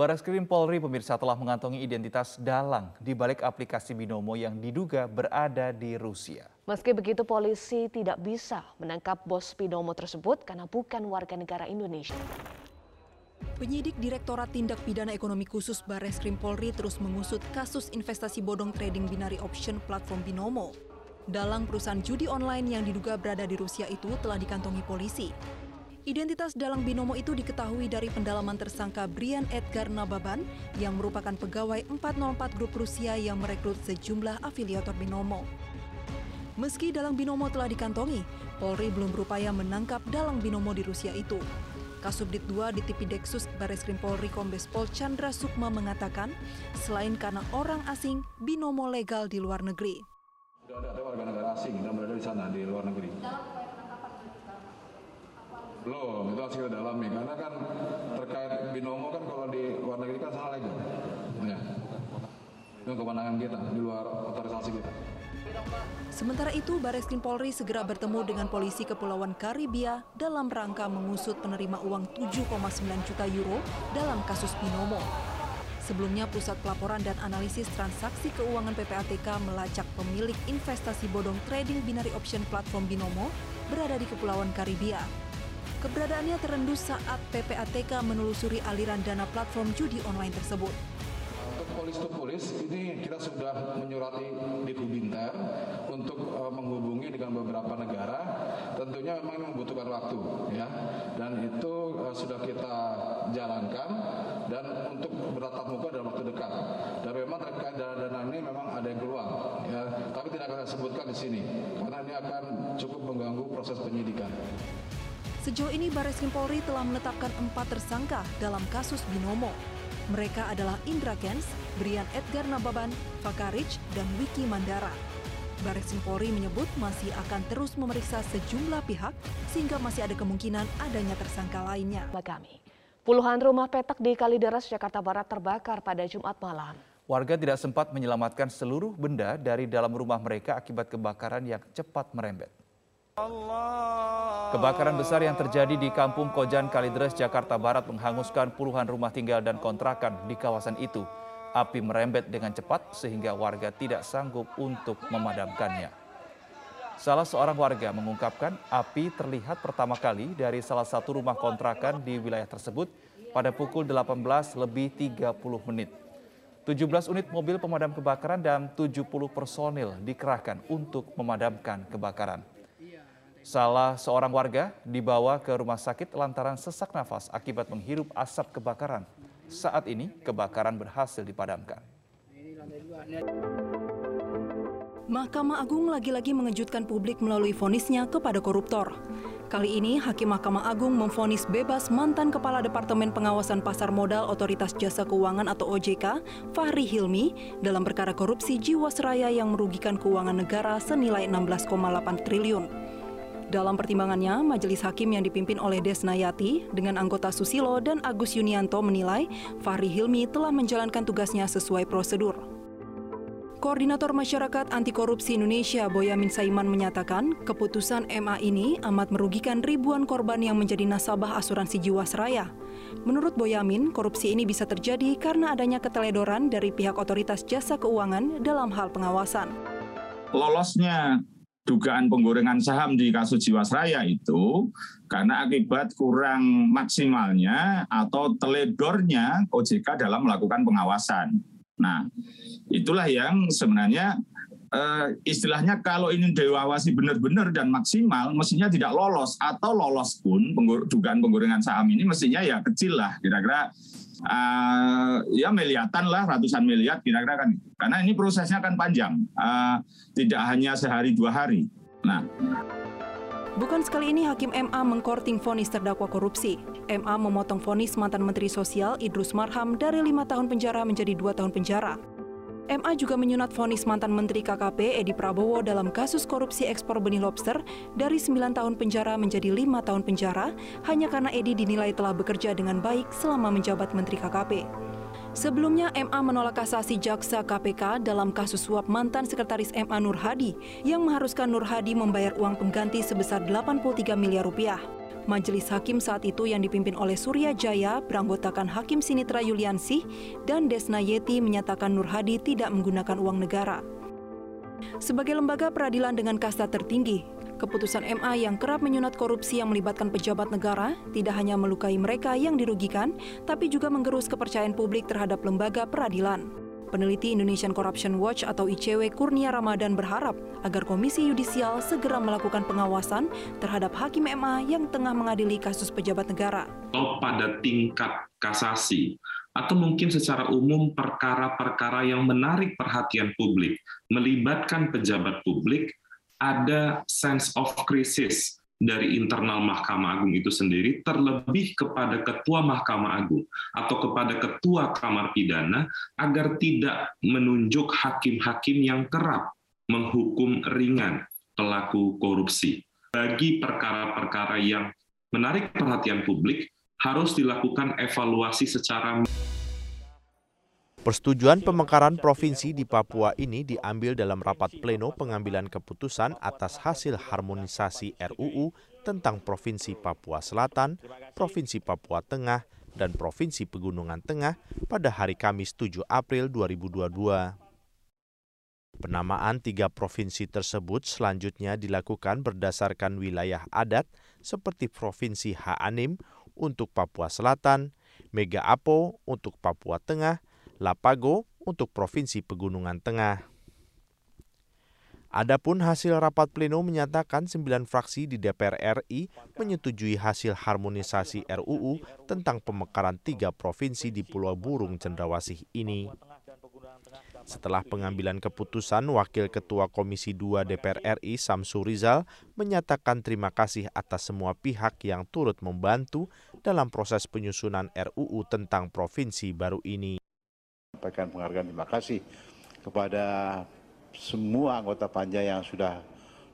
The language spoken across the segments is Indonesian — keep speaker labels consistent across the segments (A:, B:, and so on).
A: Barreskrim Polri pemirsa telah mengantongi identitas dalang di balik aplikasi Binomo yang diduga berada di Rusia.
B: Meski begitu polisi tidak bisa menangkap bos Binomo tersebut karena bukan warga negara Indonesia.
C: Penyidik Direktorat Tindak Pidana Ekonomi Khusus Barreskrim Polri terus mengusut kasus investasi bodong trading binary option platform Binomo. Dalang perusahaan judi online yang diduga berada di Rusia itu telah dikantongi polisi. Identitas dalang binomo itu diketahui dari pendalaman tersangka Brian Edgar Nababan yang merupakan pegawai 404 grup Rusia yang merekrut sejumlah afiliator binomo. Meski dalang binomo telah dikantongi, Polri belum berupaya menangkap dalang binomo di Rusia itu. Kasubdit 2 di TV Dexus Bareskrim Polri Kombes Pol Chandra Sukma mengatakan, selain karena orang asing, binomo legal di luar negeri.
D: Sudah ada warga negara asing yang berada di sana, di luar negeri. Belum, itu hasil dalami karena kan terkait binomo kan kalau di luar negeri kan salah legal. Ya. Itu kewenangan kita di luar otorisasi kita.
C: Sementara itu, Bareskrim Polri segera bertemu dengan polisi Kepulauan Karibia dalam rangka mengusut penerima uang 7,9 juta euro dalam kasus Binomo. Sebelumnya, Pusat Pelaporan dan Analisis Transaksi Keuangan PPATK melacak pemilik investasi bodong trading binary option platform Binomo berada di Kepulauan Karibia. Keberadaannya terendus saat PPATK menelusuri aliran dana platform judi online tersebut.
D: Untuk polis to polis ini kita sudah menyurati di Binter untuk uh, menghubungi dengan beberapa negara. Tentunya memang membutuhkan waktu ya. Dan itu uh, sudah kita jalankan dan untuk bertatap muka dalam waktu dekat. Dan memang terkait dana-dana ini memang ada yang keluar ya. Tapi tidak akan saya sebutkan di sini karena ini akan cukup mengganggu proses penyidikan.
C: Sejauh ini Barreskrim Polri telah menetapkan empat tersangka dalam kasus Binomo. Mereka adalah Indra Kens, Brian Edgar Nababan, Fakarich, dan Wiki Mandara. Barreskrim Polri menyebut masih akan terus memeriksa sejumlah pihak sehingga masih ada kemungkinan adanya tersangka lainnya.
B: Kami. Puluhan rumah petak di Kalideres, Jakarta Barat terbakar pada Jumat malam.
A: Warga tidak sempat menyelamatkan seluruh benda dari dalam rumah mereka akibat kebakaran yang cepat merembet. Kebakaran besar yang terjadi di Kampung Kojan Kalideres, Jakarta Barat menghanguskan puluhan rumah tinggal dan kontrakan di kawasan itu. Api merembet dengan cepat sehingga warga tidak sanggup untuk memadamkannya. Salah seorang warga mengungkapkan api terlihat pertama kali dari salah satu rumah kontrakan di wilayah tersebut pada pukul 18 lebih 30 menit. 17 unit mobil pemadam kebakaran dan 70 personil dikerahkan untuk memadamkan kebakaran. Salah seorang warga dibawa ke rumah sakit lantaran sesak nafas akibat menghirup asap kebakaran. Saat ini kebakaran berhasil dipadamkan.
C: Mahkamah Agung lagi-lagi mengejutkan publik melalui vonisnya kepada koruptor. Kali ini, Hakim Mahkamah Agung memvonis bebas mantan Kepala Departemen Pengawasan Pasar Modal Otoritas Jasa Keuangan atau OJK, Fahri Hilmi, dalam perkara korupsi Jiwasraya yang merugikan keuangan negara senilai 16,8 triliun. Dalam pertimbangannya, Majelis Hakim yang dipimpin oleh Desnayati dengan anggota Susilo dan Agus Yunianto menilai Fahri Hilmi telah menjalankan tugasnya sesuai prosedur. Koordinator Masyarakat Anti Korupsi Indonesia Boyamin Saiman menyatakan keputusan MA ini amat merugikan ribuan korban yang menjadi nasabah asuransi Jiwasraya. Menurut Boyamin, korupsi ini bisa terjadi karena adanya keteledoran dari pihak otoritas jasa keuangan dalam hal pengawasan.
E: Lolosnya dugaan penggorengan saham di kasus Jiwasraya itu karena akibat kurang maksimalnya atau teledornya OJK dalam melakukan pengawasan. Nah, itulah yang sebenarnya uh, istilahnya kalau ini diawasi benar-benar dan maksimal, mestinya tidak lolos atau lolos pun dugaan penggorengan saham ini mestinya ya kecil lah, kira-kira uh, ya miliatan lah, ratusan miliar kira-kira kan. Karena ini prosesnya kan panjang, uh, tidak hanya sehari dua hari. Nah.
C: Bukan sekali ini Hakim MA mengkorting vonis terdakwa korupsi. MA memotong vonis mantan Menteri Sosial Idrus Marham dari lima tahun penjara menjadi dua tahun penjara. MA juga menyunat vonis mantan Menteri KKP Edi Prabowo dalam kasus korupsi ekspor benih lobster dari 9 tahun penjara menjadi lima tahun penjara hanya karena Edi dinilai telah bekerja dengan baik selama menjabat Menteri KKP. Sebelumnya, MA menolak kasasi jaksa KPK dalam kasus suap mantan sekretaris MA Nur Hadi yang mengharuskan Nur Hadi membayar uang pengganti sebesar 83 miliar rupiah. Majelis Hakim saat itu yang dipimpin oleh Surya Jaya beranggotakan Hakim Sinitra Yuliansih dan Desna Yeti menyatakan Nur Hadi tidak menggunakan uang negara. Sebagai lembaga peradilan dengan kasta tertinggi, keputusan MA yang kerap menyunat korupsi yang melibatkan pejabat negara tidak hanya melukai mereka yang dirugikan, tapi juga menggerus kepercayaan publik terhadap lembaga peradilan. Peneliti Indonesian Corruption Watch atau ICW Kurnia Ramadan berharap agar Komisi Yudisial segera melakukan pengawasan terhadap hakim MA yang tengah mengadili kasus pejabat negara.
F: Atau pada tingkat kasasi, atau mungkin secara umum perkara-perkara yang menarik perhatian publik, melibatkan pejabat publik, ada sense of crisis dari internal Mahkamah Agung itu sendiri, terlebih kepada Ketua Mahkamah Agung atau kepada Ketua Kamar Pidana, agar tidak menunjuk hakim-hakim yang kerap menghukum ringan pelaku korupsi. Bagi perkara-perkara yang menarik perhatian publik, harus dilakukan evaluasi secara
G: Persetujuan pemekaran provinsi di Papua ini diambil dalam rapat pleno pengambilan keputusan atas hasil harmonisasi RUU tentang Provinsi Papua Selatan, Provinsi Papua Tengah, dan Provinsi Pegunungan Tengah pada hari Kamis 7 April 2022. Penamaan tiga provinsi tersebut selanjutnya dilakukan berdasarkan wilayah adat seperti Provinsi Haanim untuk Papua Selatan, Mega Apo untuk Papua Tengah, Lapago untuk Provinsi Pegunungan Tengah. Adapun hasil rapat pleno menyatakan sembilan fraksi di DPR RI menyetujui hasil harmonisasi RUU tentang pemekaran tiga provinsi di Pulau Burung Cendrawasih ini. Setelah pengambilan keputusan, Wakil Ketua Komisi 2 DPR RI Samsu Rizal menyatakan terima kasih atas semua pihak yang turut membantu dalam proses penyusunan RUU tentang provinsi baru ini
H: sampaikan penghargaan terima kasih kepada semua anggota panja yang sudah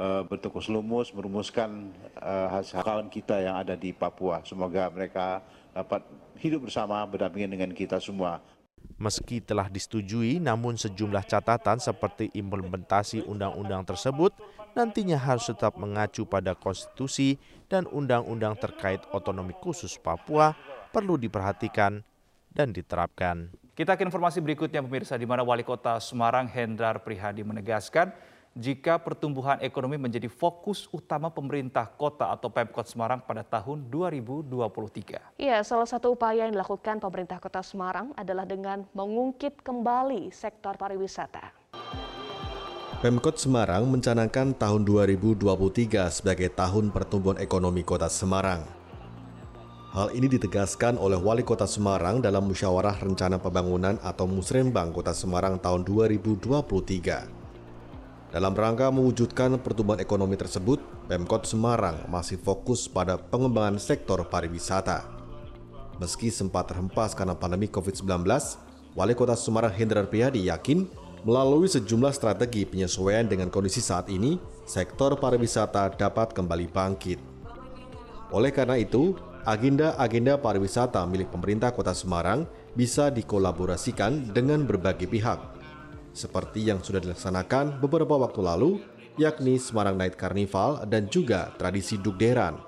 H: uh, bertukus lumus merumuskan uh, hasil kawan kita yang ada di Papua. Semoga mereka dapat hidup bersama berdampingan dengan kita semua.
G: Meski telah disetujui, namun sejumlah catatan seperti implementasi undang-undang tersebut nantinya harus tetap mengacu pada konstitusi dan undang-undang terkait otonomi khusus Papua perlu diperhatikan dan diterapkan.
A: Kita ke informasi berikutnya pemirsa di mana Wali Kota Semarang Hendrar Prihadi menegaskan jika pertumbuhan ekonomi menjadi fokus utama pemerintah kota atau Pemkot Semarang pada tahun 2023.
B: Iya, salah satu upaya yang dilakukan pemerintah kota Semarang adalah dengan mengungkit kembali sektor pariwisata.
I: Pemkot Semarang mencanangkan tahun 2023 sebagai tahun pertumbuhan ekonomi kota Semarang. Hal ini ditegaskan oleh Wali Kota Semarang dalam Musyawarah Rencana Pembangunan atau Musrembang Kota Semarang tahun 2023. Dalam rangka mewujudkan pertumbuhan ekonomi tersebut, Pemkot Semarang masih fokus pada pengembangan sektor pariwisata. Meski sempat terhempas karena pandemi COVID-19, Wali Kota Semarang Hendrar Priyadi yakin melalui sejumlah strategi penyesuaian dengan kondisi saat ini, sektor pariwisata dapat kembali bangkit. Oleh karena itu, agenda-agenda pariwisata milik pemerintah Kota Semarang bisa dikolaborasikan dengan berbagai pihak, seperti yang sudah dilaksanakan beberapa waktu lalu, yakni Semarang Night Carnival dan juga tradisi Dugderan.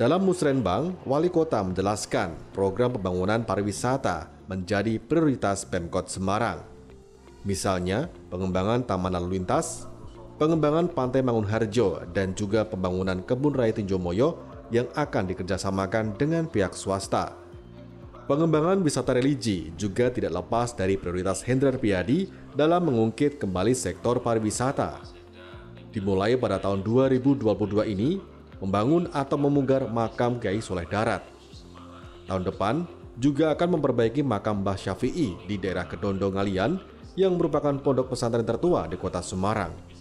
I: Dalam musrenbang, Wali Kota menjelaskan program pembangunan pariwisata menjadi prioritas Pemkot Semarang. Misalnya, pengembangan taman lalu lintas, pengembangan Pantai Mangunharjo, dan juga pembangunan Kebun Raya Tinjomoyo yang akan dikerjasamakan dengan pihak swasta. Pengembangan wisata religi juga tidak lepas dari prioritas Hendrar Piadi dalam mengungkit kembali sektor pariwisata. Dimulai pada tahun 2022 ini, membangun atau memugar makam Kiai Soleh Darat. Tahun depan juga akan memperbaiki makam Mbah Syafi'i di daerah Kedondo Ngalian yang merupakan pondok pesantren tertua di kota Semarang.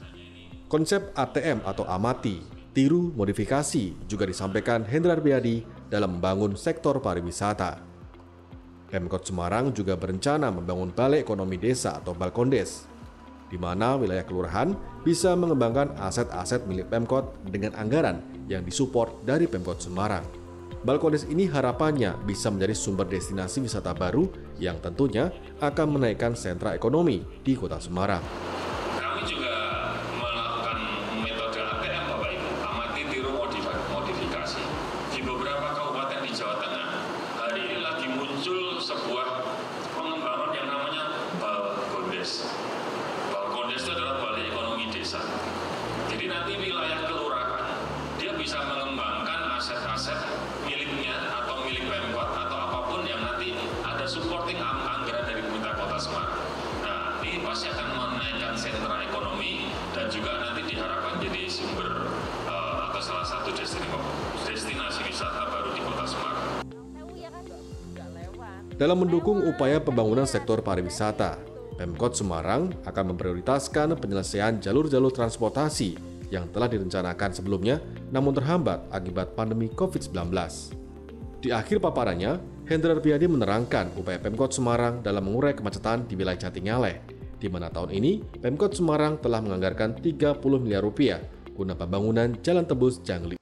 I: Konsep ATM atau amati, tiru, modifikasi juga disampaikan Hendrar Biadi dalam membangun sektor pariwisata. Pemkot Semarang juga berencana membangun Balai Ekonomi Desa atau Balkondes, di mana wilayah kelurahan bisa mengembangkan aset-aset milik Pemkot dengan anggaran yang disupport dari Pemkot Semarang. Balkonis ini harapannya bisa menjadi sumber destinasi wisata baru yang tentunya akan menaikkan sentra ekonomi
J: di kota Semarang.
I: Dalam mendukung upaya pembangunan sektor pariwisata, Pemkot Semarang akan memprioritaskan penyelesaian jalur-jalur transportasi yang telah direncanakan sebelumnya namun terhambat akibat pandemi COVID-19. Di akhir paparannya, Hendra Arpiadi menerangkan upaya Pemkot Semarang dalam mengurai kemacetan di wilayah Jatingaleh, di mana tahun ini Pemkot Semarang telah menganggarkan 30 miliar rupiah guna pembangunan jalan tembus Jangli